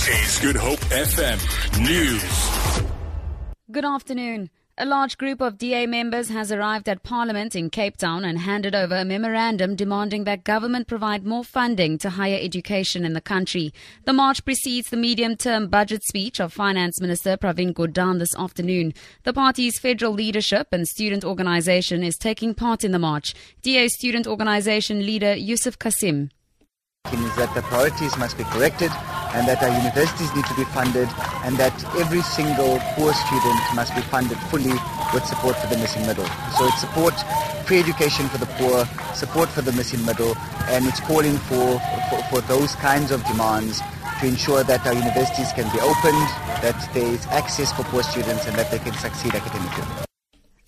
This is Good Hope FM News. Good afternoon. A large group of DA members has arrived at Parliament in Cape Town and handed over a memorandum demanding that government provide more funding to higher education in the country. The march precedes the medium term budget speech of Finance Minister Pravin Gordhan this afternoon. The party's federal leadership and student organization is taking part in the march. DA student organization leader Yusuf Cassim is that the priorities must be corrected and that our universities need to be funded and that every single poor student must be funded fully with support for the missing middle. So it's support, free education for the poor, support for the missing middle, and it's calling for, for, for those kinds of demands to ensure that our universities can be opened, that there is access for poor students and that they can succeed academically.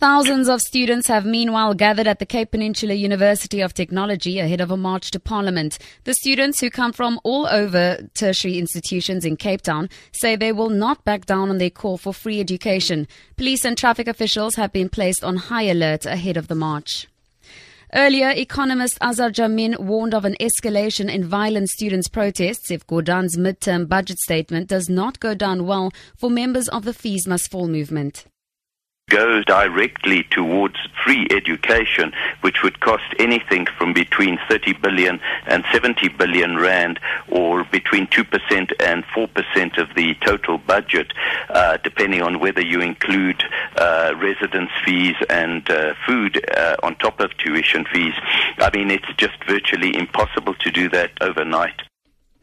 Thousands of students have meanwhile gathered at the Cape Peninsula University of Technology ahead of a march to Parliament. The students, who come from all over tertiary institutions in Cape Town, say they will not back down on their call for free education. Police and traffic officials have been placed on high alert ahead of the march. Earlier, economist Azar Jammine warned of an escalation in violent students' protests if Gordhan's midterm budget statement does not go down well for members of the Fees Must Fall movement goes directly towards free education, which would cost anything from between 30 billion and 70 billion rand, or between 2% and 4% of the total budget, uh, depending on whether you include uh, residence fees and uh, food uh, on top of tuition fees. I mean, it's just virtually impossible to do that overnight.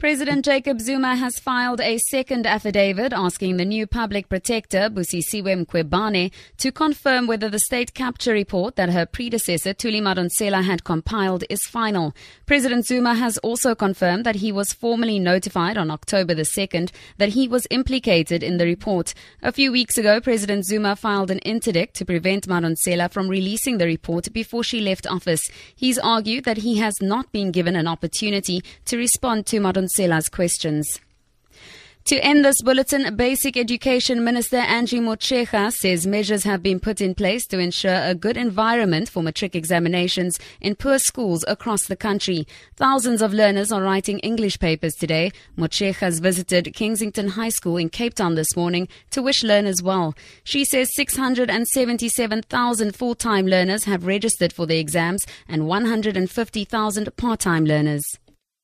President Jacob Zuma has filed a second affidavit asking the new public protector, Busisiwe Mkhwebane, to confirm whether the state capture report that her predecessor, Thuli Madonsela, had compiled is final. President Zuma has also confirmed that he was formally notified on October the 2nd that he was implicated in the report. A few weeks ago, President Zuma filed an interdict to prevent Madonsela from releasing the report before she left office. He's argued that he has not been given an opportunity to respond to Madonsela Sela's questions. To end this bulletin, Basic Education Minister Angie Motshekga says measures have been put in place to ensure a good environment for matric examinations in poor schools across the country. Thousands of learners are writing English papers today. Motshekga has visited Kensington High School in Cape Town this morning to wish learners well. She says 677,000 full-time learners have registered for the exams and 150,000 part-time learners.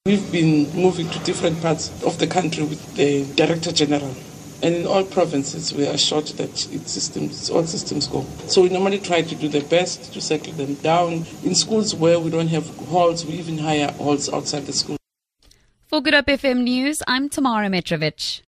We've been moving to different parts of the country with the Director General. And in all provinces, we are assured that it's systems, all systems go. So we normally try to do the best to settle them down. In schools where we don't have halls, we even hire halls outside the school. For Good Hope FM News, I'm Tamara Mitrovic.